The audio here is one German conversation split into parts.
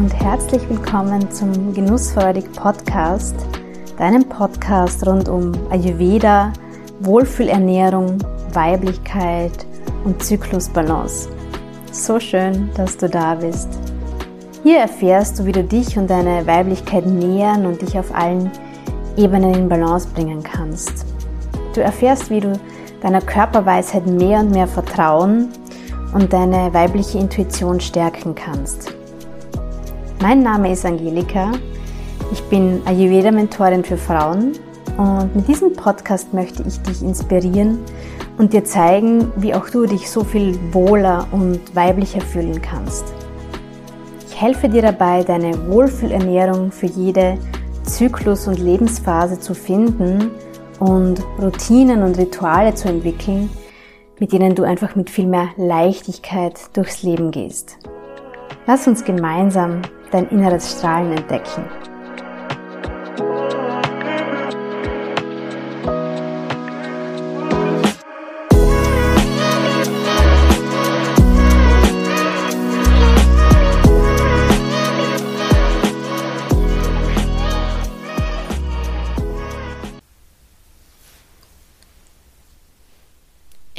und herzlich willkommen zum Genussfreudig Podcast, deinem Podcast rund um Ayurveda, Wohlfühlernährung, Weiblichkeit und Zyklusbalance. So schön, dass du da bist. Hier erfährst du, wie du dich und deine Weiblichkeit nähern und dich auf allen Ebenen in Balance bringen kannst. Du erfährst, wie du deiner Körperweisheit mehr und mehr vertrauen und deine weibliche Intuition stärken kannst. Mein Name ist Angelika. Ich bin Ayurveda-Mentorin für Frauen und mit diesem Podcast möchte ich dich inspirieren und dir zeigen, wie auch du dich so viel wohler und weiblicher fühlen kannst. Ich helfe dir dabei, deine Wohlfühlernährung für jede Zyklus- und Lebensphase zu finden und Routinen und Rituale zu entwickeln, mit denen du einfach mit viel mehr Leichtigkeit durchs Leben gehst. Lass uns gemeinsam dein inneres Strahlen entdecken.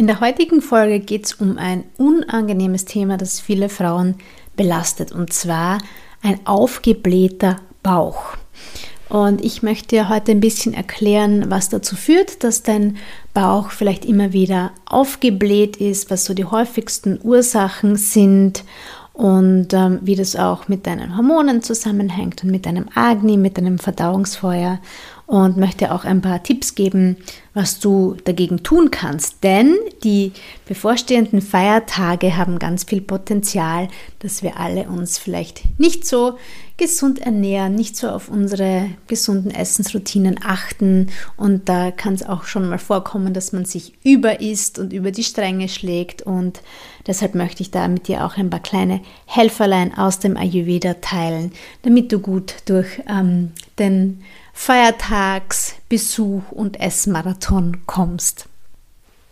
In der heutigen Folge geht es um ein unangenehmes Thema, das viele Frauen belastet, und zwar ein aufgeblähter Bauch. Und ich möchte dir heute ein bisschen erklären, was dazu führt, dass dein Bauch vielleicht immer wieder aufgebläht ist, was so die häufigsten Ursachen sind und ähm, wie das auch mit deinen Hormonen zusammenhängt und mit deinem Agni, mit deinem Verdauungsfeuer und möchte auch ein paar Tipps geben, was du dagegen tun kannst. Denn die bevorstehenden Feiertage haben ganz viel Potenzial, dass wir alle uns vielleicht nicht so gesund ernähren, nicht so auf unsere gesunden Essensroutinen achten. Und da kann es auch schon mal vorkommen, dass man sich überisst und über die Stränge schlägt. Und deshalb möchte ich da mit dir auch ein paar kleine Helferlein aus dem Ayurveda teilen, damit du gut durch ähm, den Feiertagsbesuch und Essmarathon kommst.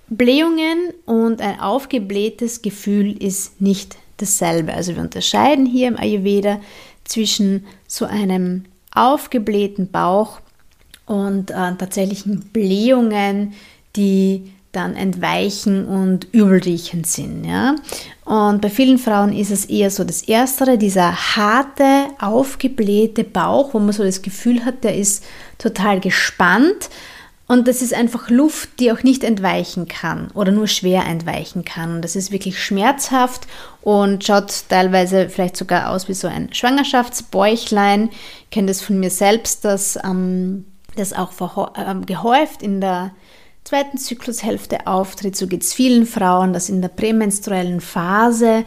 Blähungen und ein aufgeblähtes Gefühl ist nicht dasselbe. Also wir unterscheiden hier im Ayurveda zwischen so einem aufgeblähten Bauch und äh, tatsächlichen Blähungen, die dann entweichen und übelriechend sind. Ja? Und bei vielen Frauen ist es eher so das Erstere, dieser harte, aufgeblähte Bauch, wo man so das Gefühl hat, der ist total gespannt. Und das ist einfach Luft, die auch nicht entweichen kann oder nur schwer entweichen kann. Und das ist wirklich schmerzhaft und schaut teilweise vielleicht sogar aus wie so ein Schwangerschaftsbäuchlein. Ich kenne das von mir selbst, dass ähm, das auch äh, gehäuft in der zweiten Zyklushälfte auftritt. So geht es vielen Frauen, dass in der prämenstruellen Phase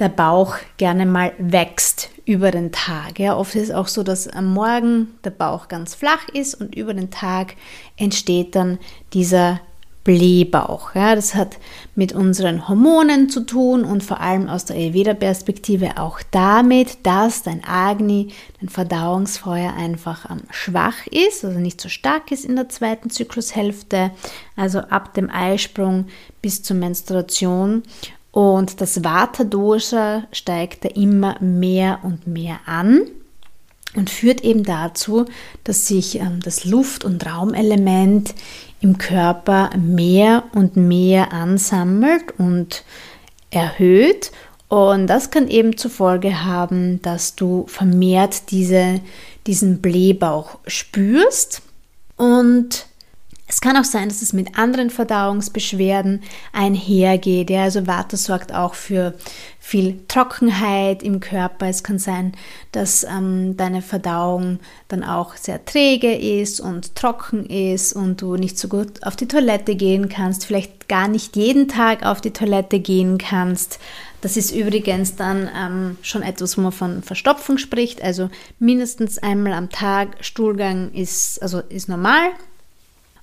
der Bauch gerne mal wächst über den Tag. Ja, oft ist es auch so, dass am Morgen der Bauch ganz flach ist und über den Tag entsteht dann dieser Blähbauch. Ja, das hat mit unseren Hormonen zu tun und vor allem aus der Ayurveda-Perspektive auch damit, dass dein Agni, dein Verdauungsfeuer einfach ähm, schwach ist, also nicht so stark ist in der zweiten Zyklushälfte, also ab dem Eisprung bis zur Menstruation. Und das Vata-Dosha steigt da immer mehr und mehr an und führt eben dazu, dass sich ähm, das Luft- und Raumelement im Körper mehr und mehr ansammelt und erhöht. Und das kann eben zur Folge haben, dass du vermehrt diese, diesen Blähbauch spürst. Und es kann auch sein, dass es mit anderen Verdauungsbeschwerden einhergeht. Ja, also Vata sorgt auch für viel Trockenheit im Körper. Es kann sein, dass ähm, deine Verdauung dann auch sehr träge ist und trocken ist und du nicht so gut auf die Toilette gehen kannst, vielleicht gar nicht jeden Tag auf die Toilette gehen kannst. Das ist übrigens dann ähm, schon etwas, wo man von Verstopfung spricht. Also mindestens einmal am Tag Stuhlgang ist, also ist normal.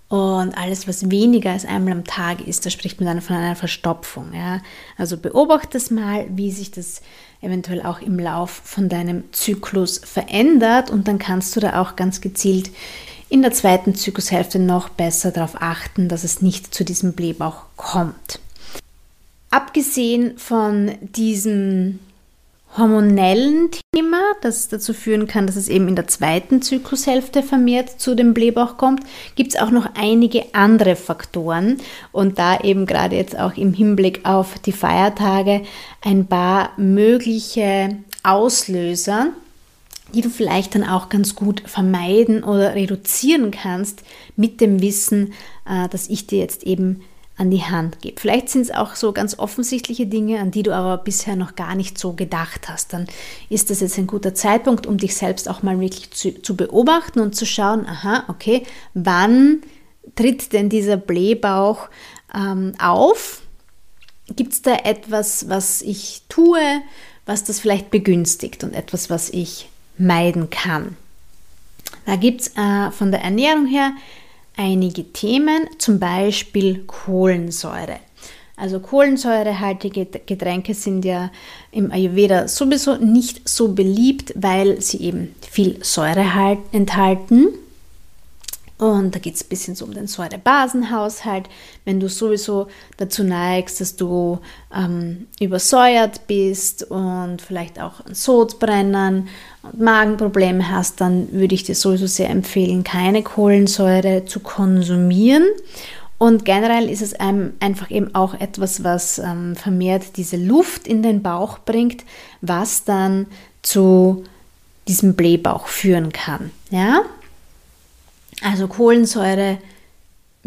Und alles, was weniger als einmal am Tag ist, da spricht man dann von einer Verstopfung. Ja? Also beobachte es mal, wie sich das eventuell auch im Lauf von deinem Zyklus verändert und dann kannst du da auch ganz gezielt in der zweiten Zyklushälfte noch besser darauf achten, dass es nicht zu diesem Blähbauch kommt. Abgesehen von diesem hormonellen Thema, das dazu führen kann, dass es eben in der zweiten Zyklushälfte vermehrt zu dem Blähbauch kommt, gibt es auch noch einige andere Faktoren. Und da eben gerade jetzt auch im Hinblick auf die Feiertage ein paar mögliche Auslöser, die du vielleicht dann auch ganz gut vermeiden oder reduzieren kannst mit dem Wissen, äh, dass ich dir jetzt eben an die Hand gebe. Vielleicht sind es auch so ganz offensichtliche Dinge, an die du aber bisher noch gar nicht so gedacht hast. Dann ist das jetzt ein guter Zeitpunkt, um dich selbst auch mal wirklich zu, zu beobachten und zu schauen, aha, okay, wann tritt denn dieser Blähbauch ähm, auf? Gibt es da etwas, was ich tue, was das vielleicht begünstigt und etwas, was ich meiden kann? Da gibt es äh, von der Ernährung her einige Themen, zum Beispiel Kohlensäure. Also kohlensäurehaltige Getränke sind ja im Ayurveda sowieso nicht so beliebt, weil sie eben viel Säure halt enthalten. Und da geht es ein bisschen so um den Säurebasenhaushalt. Wenn du sowieso dazu neigst, dass du ähm, übersäuert bist und vielleicht auch an Sodbrennen und Magenprobleme hast, dann würde ich dir sowieso sehr empfehlen, keine Kohlensäure zu konsumieren. Und generell ist es einfach eben auch etwas, was ähm, vermehrt diese Luft in den Bauch bringt, was dann zu diesem Blähbauch führen kann. Ja? Also Kohlensäure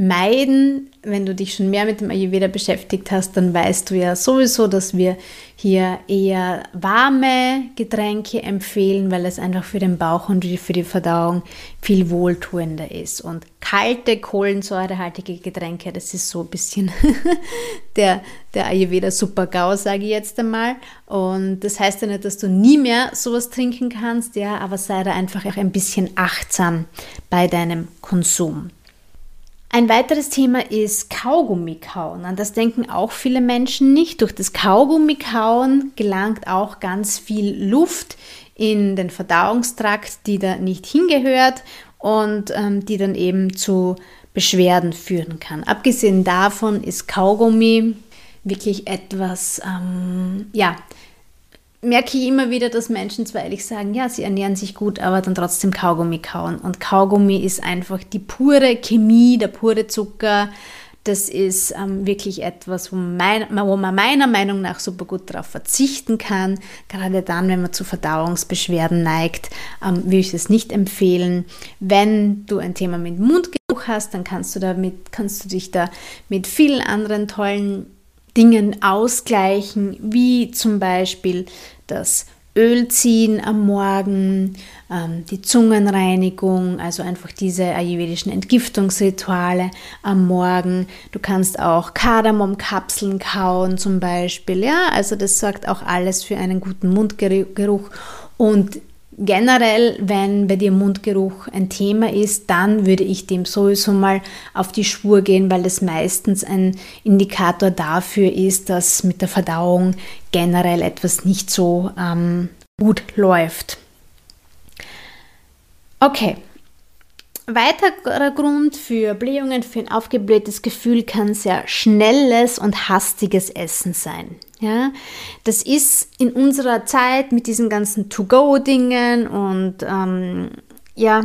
meiden. Wenn du dich schon mehr mit dem Ayurveda beschäftigt hast, dann weißt du ja sowieso, dass wir hier eher warme Getränke empfehlen, weil es einfach für den Bauch und für die Verdauung viel wohltuender ist. Und kalte, kohlensäurehaltige Getränke, das ist so ein bisschen der, der Ayurveda Super-GAU, sage ich jetzt einmal. Und das heißt ja nicht, dass du nie mehr sowas trinken kannst, ja, aber sei da einfach auch ein bisschen achtsam bei deinem Konsum. Ein weiteres Thema ist Kaugummikauen. An das denken auch viele Menschen nicht. Durch das Kaugummikauen gelangt auch ganz viel Luft in den Verdauungstrakt, die da nicht hingehört und ähm, die dann eben zu Beschwerden führen kann. Abgesehen davon ist Kaugummi wirklich etwas, ähm, ja, merke ich immer wieder, dass Menschen zwar ehrlich sagen, ja, sie ernähren sich gut, aber dann trotzdem Kaugummi kauen. Und Kaugummi ist einfach die pure Chemie, der pure Zucker. Das ist ähm, wirklich etwas, wo man, mein, wo man, meiner Meinung nach super gut darauf verzichten kann. Gerade dann, wenn man zu Verdauungsbeschwerden neigt, ähm, würde ich das nicht empfehlen. Wenn du ein Thema mit Mundgeruch hast, dann kannst du, damit, kannst du dich da mit vielen anderen tollen Dingen ausgleichen, wie zum Beispiel das Ölziehen am Morgen, ähm, die Zungenreinigung, also einfach diese ayurvedischen Entgiftungsrituale am Morgen. Du kannst auch Kardamomkapseln kauen zum Beispiel, ja, also das sorgt auch alles für einen guten Mundgeruch und Generell, wenn bei dir Mundgeruch ein Thema ist, dann würde ich dem sowieso mal auf die Spur gehen, weil das meistens ein Indikator dafür ist, dass mit der Verdauung generell etwas nicht so ähm, gut läuft. Okay, Weiterer Grund für Blähungen, für ein aufgeblähtes Gefühl kann sehr schnelles und hastiges Essen sein. Ja, das ist in unserer Zeit mit diesen ganzen To-Go-Dingen und ähm, ja,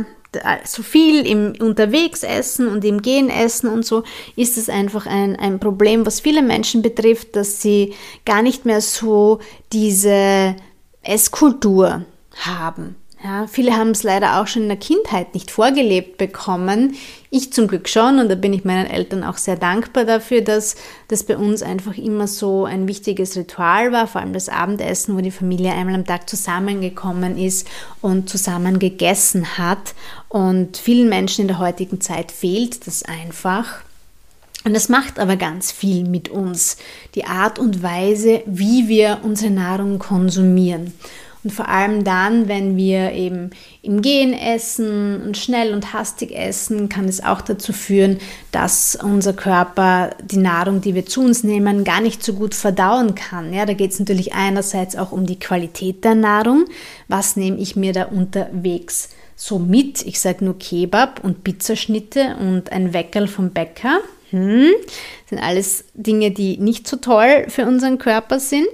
so viel im Unterwegsessen und im Gehenessen und so, ist es einfach ein, ein Problem, was viele Menschen betrifft, dass sie gar nicht mehr so diese Esskultur haben. Ja, viele haben es leider auch schon in der Kindheit nicht vorgelebt bekommen. Ich zum Glück schon und da bin ich meinen Eltern auch sehr dankbar dafür, dass das bei uns einfach immer so ein wichtiges Ritual war, vor allem das Abendessen, wo die Familie einmal am Tag zusammengekommen ist und zusammen gegessen hat. Und vielen Menschen in der heutigen Zeit fehlt das einfach. Und das macht aber ganz viel mit uns, die Art und Weise, wie wir unsere Nahrung konsumieren. Und vor allem dann, wenn wir eben im Gehen essen und schnell und hastig essen, kann es auch dazu führen, dass unser Körper die Nahrung, die wir zu uns nehmen, gar nicht so gut verdauen kann. Ja, da geht es natürlich einerseits auch um die Qualität der Nahrung. Was nehme ich mir da unterwegs so mit? Ich sage nur Kebab und Pizzaschnitte und ein Weckerl vom Bäcker. Hm, sind alles Dinge, die nicht so toll für unseren Körper sind.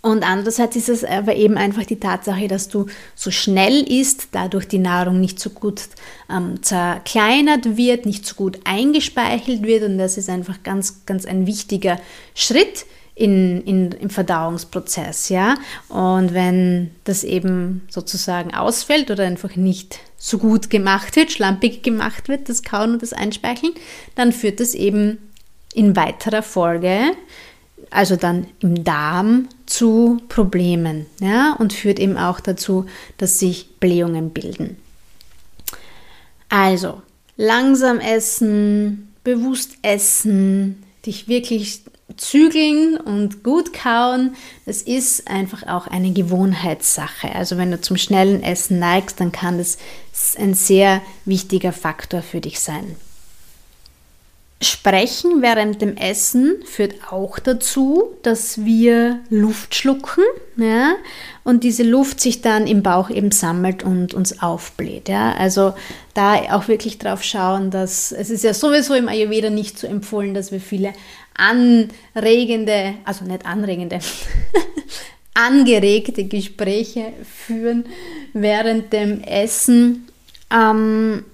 Und andererseits ist es aber eben einfach die Tatsache, dass du so schnell isst, dadurch die Nahrung nicht so gut ähm, zerkleinert wird, nicht so gut eingespeichelt wird. Und das ist einfach ganz, ganz ein wichtiger Schritt in, in, im Verdauungsprozess. Ja? Und wenn das eben sozusagen ausfällt oder einfach nicht so gut gemacht wird, schlampig gemacht wird, das Kauen und das Einspeicheln, dann führt das eben in weiterer Folge also dann im Darm zu Problemen ja, und führt eben auch dazu, dass sich Blähungen bilden. Also langsam essen, bewusst essen, dich wirklich zügeln und gut kauen, das ist einfach auch eine Gewohnheitssache. Also wenn du zum schnellen Essen neigst, dann kann das ein sehr wichtiger Faktor für dich sein. Sprechen während dem Essen führt auch dazu, dass wir Luft schlucken ja, und diese Luft sich dann im Bauch eben sammelt und uns aufbläht. Ja. Also da auch wirklich drauf schauen, dass es ist ja sowieso im Ayurveda nicht so empfohlen, dass wir viele anregende, also nicht anregende, angeregte Gespräche führen während dem Essen. Ähm,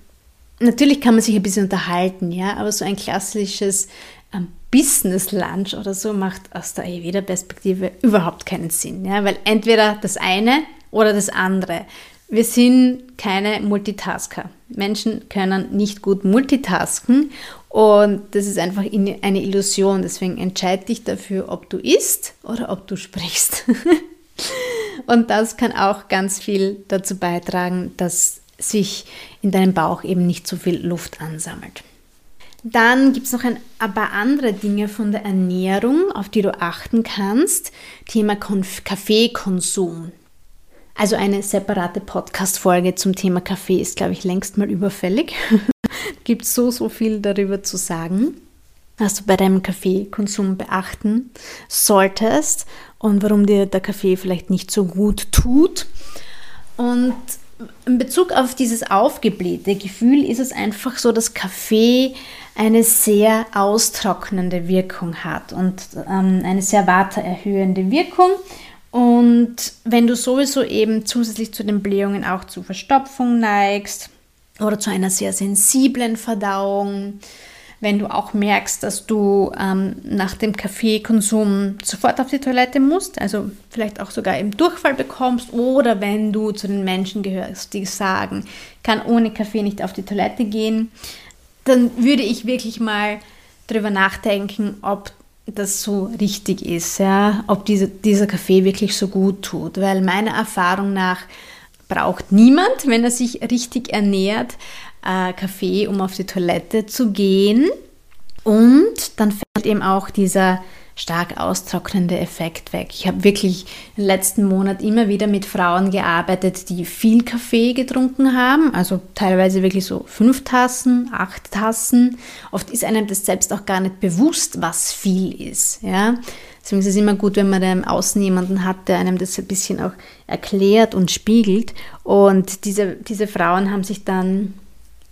natürlich kann man sich ein bisschen unterhalten, ja, aber so ein klassisches ähm, Business Lunch oder so macht aus der Ayurveda-Perspektive überhaupt keinen Sinn, ja, weil entweder das eine oder das andere. Wir sind keine Multitasker. Menschen können nicht gut multitasken und das ist einfach eine Illusion. Deswegen entscheide dich dafür, ob du isst oder ob du sprichst. und das kann auch ganz viel dazu beitragen, dass sich in deinem Bauch eben nicht so viel Luft ansammelt. Dann gibt es noch ein paar andere Dinge von der Ernährung, auf die du achten kannst. Thema Kaffeekonsum. Also eine separate Podcast-Folge zum Thema Kaffee ist, glaube ich, längst mal überfällig. gibt so, so viel darüber zu sagen, was du bei deinem Kaffeekonsum beachten solltest und warum dir der Kaffee vielleicht nicht so gut tut. Und in Bezug auf dieses aufgeblähte Gefühl ist es einfach so, dass Kaffee eine sehr austrocknende Wirkung hat und ähm, eine sehr watererhöhende Wirkung. Und wenn du sowieso eben zusätzlich zu den Blähungen auch zu Verstopfung neigst oder zu einer sehr sensiblen Verdauung, wenn du auch merkst, dass du ähm, nach dem Kaffeekonsum sofort auf die Toilette musst, also vielleicht auch sogar im Durchfall bekommst, oder wenn du zu den Menschen gehörst, die sagen, kann ohne Kaffee nicht auf die Toilette gehen, dann würde ich wirklich mal darüber nachdenken, ob das so richtig ist, ja, ob diese, dieser Kaffee wirklich so gut tut, weil meiner Erfahrung nach braucht niemand, wenn er sich richtig ernährt, äh, Kaffee, um auf die Toilette zu gehen. Und dann fällt eben auch dieser stark austrocknende Effekt weg. Ich habe wirklich im letzten Monat immer wieder mit Frauen gearbeitet, die viel Kaffee getrunken haben, also teilweise wirklich so fünf Tassen, acht Tassen. Oft ist einem das selbst auch gar nicht bewusst, was viel ist. Ja? Deswegen ist es immer gut, wenn man da im Außen jemanden hat, der einem das ein bisschen auch erklärt und spiegelt. Und diese, diese Frauen haben sich dann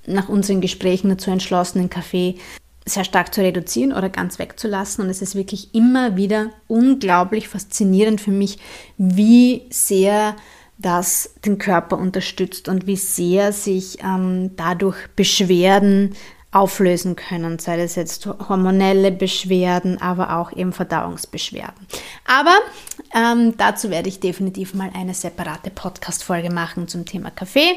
nach unseren Gesprächen dazu entschlossen, den Kaffee sehr stark zu reduzieren oder ganz wegzulassen. Und es ist wirklich immer wieder unglaublich faszinierend für mich, wie sehr das den Körper unterstützt und wie sehr sich ähm, dadurch Beschwerden auflösen können, sei das jetzt hormonelle Beschwerden, aber auch eben Verdauungsbeschwerden. Aber ähm, dazu werde ich definitiv mal eine separate Podcast-Folge machen zum Thema Kaffee.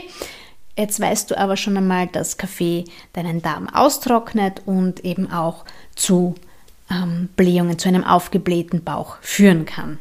Jetzt weißt du aber schon einmal, dass Kaffee deinen Darm austrocknet und eben auch zu ähm, Blähungen, zu einem aufgeblähten Bauch führen kann.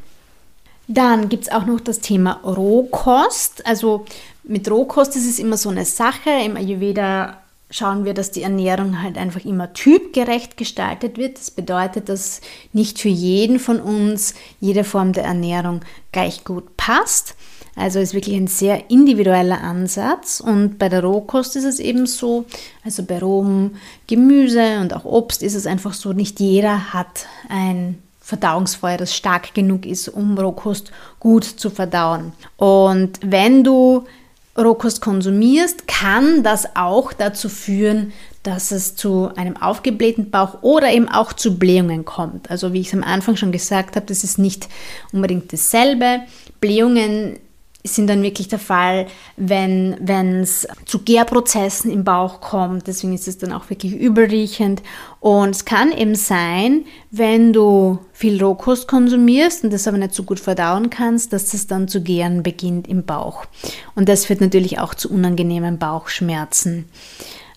Dann gibt es auch noch das Thema Rohkost. Also mit Rohkost ist es immer so eine Sache. Im Ayurveda schauen wir, dass die Ernährung halt einfach immer typgerecht gestaltet wird. Das bedeutet, dass nicht für jeden von uns jede Form der Ernährung gleich gut passt. Also ist wirklich ein sehr individueller Ansatz und bei der Rohkost ist es eben so, also bei rohem Gemüse und auch Obst ist es einfach so, nicht jeder hat ein Verdauungsfeuer, das stark genug ist, um Rohkost gut zu verdauen. Und wenn du Rohkost konsumierst, kann das auch dazu führen, dass es zu einem aufgeblähten Bauch oder eben auch zu Blähungen kommt. Also wie ich es am Anfang schon gesagt habe, das ist nicht unbedingt dasselbe. Blähungen sind dann wirklich der Fall, wenn es zu Gärprozessen im Bauch kommt. Deswegen ist es dann auch wirklich übelriechend. Und es kann eben sein, wenn du viel Rohkost konsumierst und das aber nicht so gut verdauen kannst, dass es dann zu gären beginnt im Bauch. Und das führt natürlich auch zu unangenehmen Bauchschmerzen.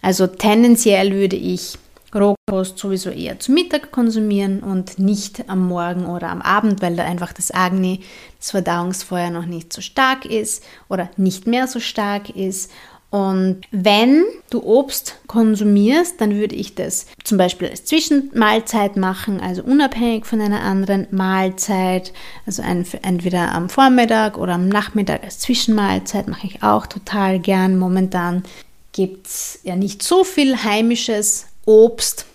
Also tendenziell würde ich Rohkost sowieso eher zu Mittag konsumieren und nicht am Morgen oder am Abend, weil da einfach das Agni, das Verdauungsfeuer noch nicht so stark ist oder nicht mehr so stark ist. Und wenn du Obst konsumierst, dann würde ich das zum Beispiel als Zwischenmahlzeit machen, also unabhängig von einer anderen Mahlzeit. Also entweder am Vormittag oder am Nachmittag als Zwischenmahlzeit mache ich auch total gern. Momentan gibt es ja nicht so viel heimisches Obst,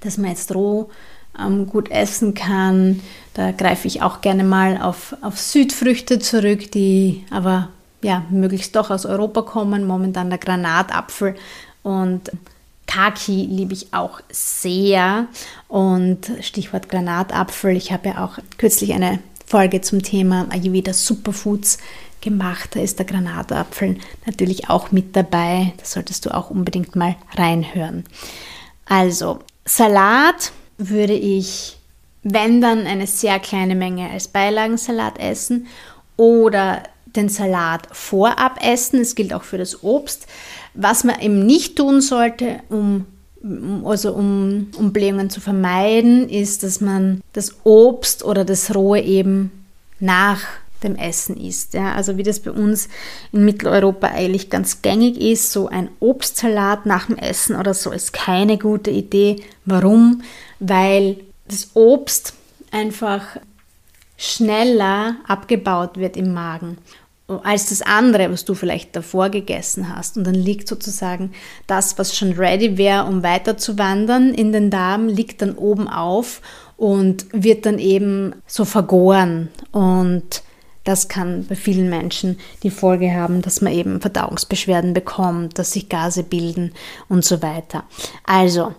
das man jetzt roh ähm, gut essen kann. Da greife ich auch gerne mal auf, auf Südfrüchte zurück, die aber ja, möglichst doch aus Europa kommen. Momentan der Granatapfel und Kaki liebe ich auch sehr. Und Stichwort Granatapfel, ich habe ja auch kürzlich eine Folge zum Thema Ayurveda Superfoods gemacht. Da ist der Granatapfel natürlich auch mit dabei. Da solltest du auch unbedingt mal reinhören. Also, Salat würde ich, wenn dann, eine sehr kleine Menge als Beilagensalat essen oder den Salat vorab essen. Das gilt auch für das Obst. Was man eben nicht tun sollte, um also um, um Blähungen zu vermeiden, ist, dass man das Obst oder das Rohe eben nach dem Essen isst. Ja, also wie das bei uns in Mitteleuropa eigentlich ganz gängig ist, so ein Obstsalat nach dem Essen oder so ist keine gute Idee. Warum? Weil das Obst einfach schneller abgebaut wird im Magen als das andere, was du vielleicht davor gegessen hast. Und dann liegt sozusagen das, was schon ready wäre, um weiter zu wandern in den Darm, liegt dann oben auf und wird dann eben so vergoren. Und das kann bei vielen Menschen die Folge haben, dass man eben Verdauungsbeschwerden bekommt, dass sich Gase bilden und so weiter. Also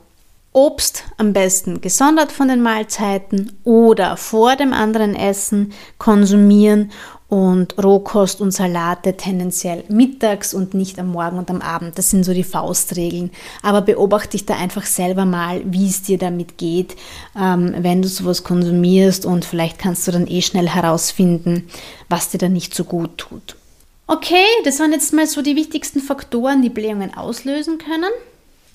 Obst am besten gesondert von den Mahlzeiten oder vor dem anderen Essen konsumieren und Rohkost und Salate tendenziell mittags und nicht am Morgen und am Abend. Das sind so die Faustregeln. Aber beobachte dich da einfach selber mal, wie es dir damit geht, ähm, wenn du sowas konsumierst und vielleicht kannst du dann eh schnell herausfinden, was dir da nicht so gut tut. Okay, das waren jetzt mal so die wichtigsten Faktoren, die Blähungen auslösen können.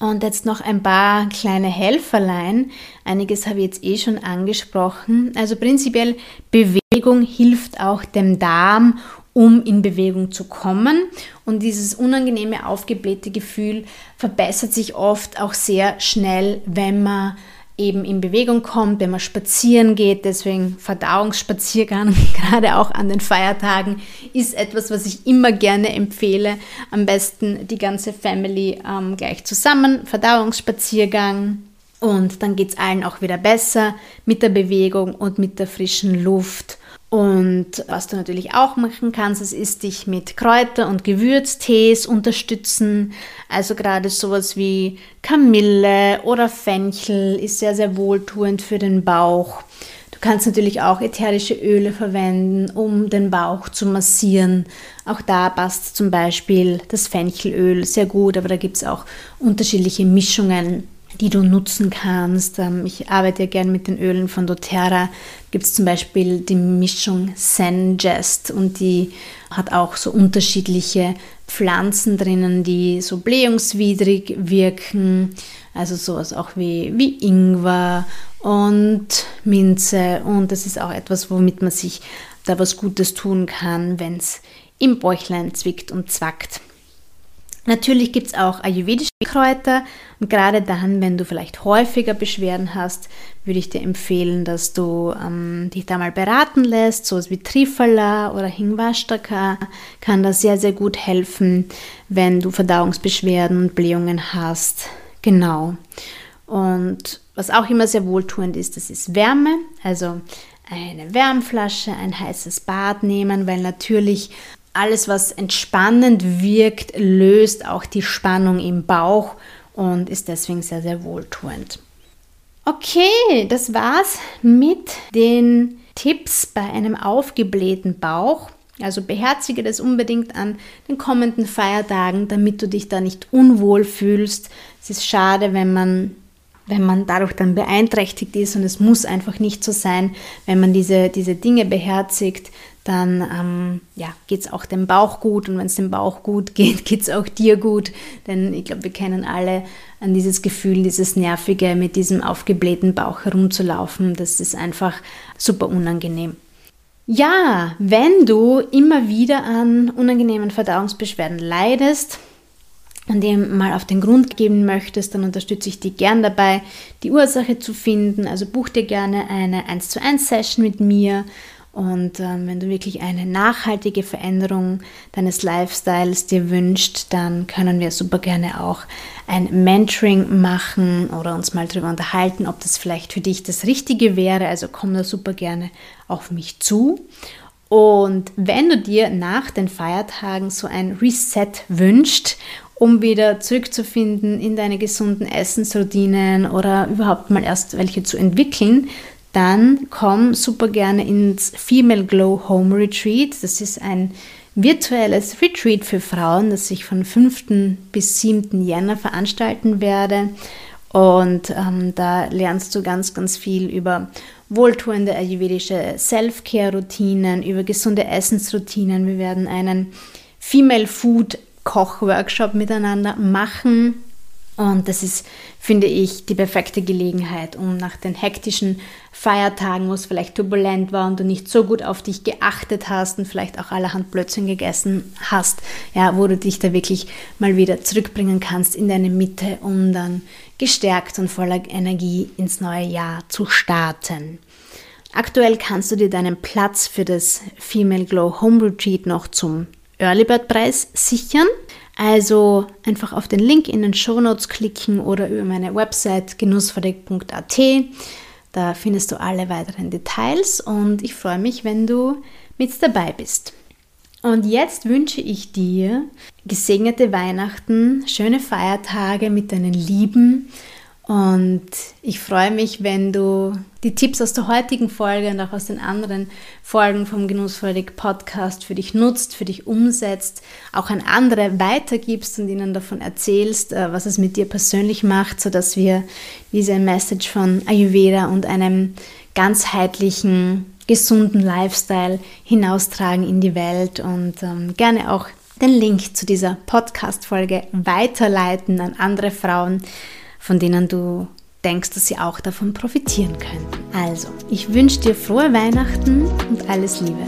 Und jetzt noch ein paar kleine Helferlein. Einiges habe ich jetzt eh schon angesprochen. Also prinzipiell Bewegung hilft auch dem Darm, um in Bewegung zu kommen. Und dieses unangenehme, aufgeblähte Gefühl verbessert sich oft auch sehr schnell, wenn man eben in Bewegung kommt, wenn man spazieren geht. Deswegen Verdauungsspaziergang, gerade auch an den Feiertagen, ist etwas, was ich immer gerne empfehle. Am besten die ganze Family ähm, gleich zusammen. Verdauungsspaziergang. Und dann geht es allen auch wieder besser mit der Bewegung und mit der frischen Luft. Und was du natürlich auch machen kannst, das ist dich mit Kräuter- und Gewürztees unterstützen. Also gerade sowas wie Kamille oder Fenchel ist sehr, sehr wohltuend für den Bauch. Du kannst natürlich auch ätherische Öle verwenden, um den Bauch zu massieren. Auch da passt zum Beispiel das Fenchelöl sehr gut, aber da gibt es auch unterschiedliche Mischungen die du nutzen kannst. Ähm, ich arbeite ja gern mit den Ölen von doTERRA. Gibt es zum Beispiel die Mischung Sengest und die hat auch so unterschiedliche Pflanzen drinnen, die so blähungswidrig wirken. Also sowas auch wie, wie Ingwer und Minze. Und das ist auch etwas, womit man sich da was Gutes tun kann, wenn es im Bäuchlein zwickt und zwackt. Natürlich gibt es auch ayurvedische Kräuter und gerade dann, wenn du vielleicht häufiger Beschwerden hast, würde ich dir empfehlen, dass du ähm, dich da mal beraten lässt. Sowas wie Trifala oder Hingvashtaka kann da sehr, sehr gut helfen, wenn du Verdauungsbeschwerden und Blähungen hast. Genau. Und was auch immer sehr wohltuend ist, das ist Wärme. Also eine Wärmflasche, ein heißes Bad nehmen, weil natürlich alles, was entspannend wirkt, löst auch die Spannung im Bauch und ist deswegen sehr, sehr wohltuend. Okay, das war's mit den Tipps bei einem aufgeblähten Bauch. Also beherzige das unbedingt an den kommenden Feiertagen, damit du dich da nicht unwohl fühlst. Es ist schade, wenn man wenn man dadurch dann beeinträchtigt ist und es muss einfach nicht so sein, wenn man diese, diese Dinge beherzigt, dann ähm, ja, geht es auch dem Bauch gut und wenn es dem Bauch gut geht, geht es auch dir gut, denn ich glaube, wir kennen alle an dieses Gefühl, dieses Nervige mit diesem aufgeblähten Bauch herumzulaufen, das ist einfach super unangenehm. Ja, wenn du immer wieder an unangenehmen Verdauungsbeschwerden leidest, und dem mal auf den Grund geben möchtest, dann unterstütze ich dich gern dabei, die Ursache zu finden. Also buch dir gerne eine 1 zu 1 Session mit mir. Und ähm, wenn du wirklich eine nachhaltige Veränderung deines Lifestyles dir wünschst, dann können wir super gerne auch ein Mentoring machen oder uns mal darüber unterhalten, ob das vielleicht für dich das Richtige wäre. Also komm da super gerne auf mich zu. Und wenn du dir nach den Feiertagen so ein Reset wünschst um wieder zurückzufinden in deine gesunden Essensroutinen oder überhaupt mal erst welche zu entwickeln, dann komm super gerne ins Female Glow Home Retreat. Das ist ein virtuelles Retreat für Frauen, das ich von 5. bis 7. Jänner veranstalten werde. Und ähm, da lernst du ganz, ganz viel über wohltuende ayurvedische Self-Care-Routinen, über gesunde Essensroutinen. Wir werden einen Female Food Kochworkshop miteinander machen. Und das ist, finde ich, die perfekte Gelegenheit, um nach den hektischen Feiertagen, wo es vielleicht turbulent war und du nicht so gut auf dich geachtet hast und vielleicht auch allerhand Blödsinn gegessen hast, ja, wo du dich da wirklich mal wieder zurückbringen kannst in deine Mitte, um dann gestärkt und voller Energie ins neue Jahr zu starten. Aktuell kannst du dir deinen Platz für das Female Glow Home Retreat noch zum Early Bird Preis sichern. Also einfach auf den Link in den Show Notes klicken oder über meine Website genussverdeck.at. Da findest du alle weiteren Details und ich freue mich, wenn du mit dabei bist. Und jetzt wünsche ich dir gesegnete Weihnachten, schöne Feiertage mit deinen Lieben und ich freue mich, wenn du die Tipps aus der heutigen Folge und auch aus den anderen Folgen vom Genussfreudig Podcast für dich nutzt, für dich umsetzt, auch an andere weitergibst und ihnen davon erzählst, äh, was es mit dir persönlich macht, sodass wir diese Message von Ayurveda und einem ganzheitlichen, gesunden Lifestyle hinaustragen in die Welt und ähm, gerne auch den Link zu dieser Podcast-Folge weiterleiten an andere Frauen, von denen du denkst, dass sie auch davon profitieren könnten. Also, ich wünsche dir frohe Weihnachten und alles Liebe.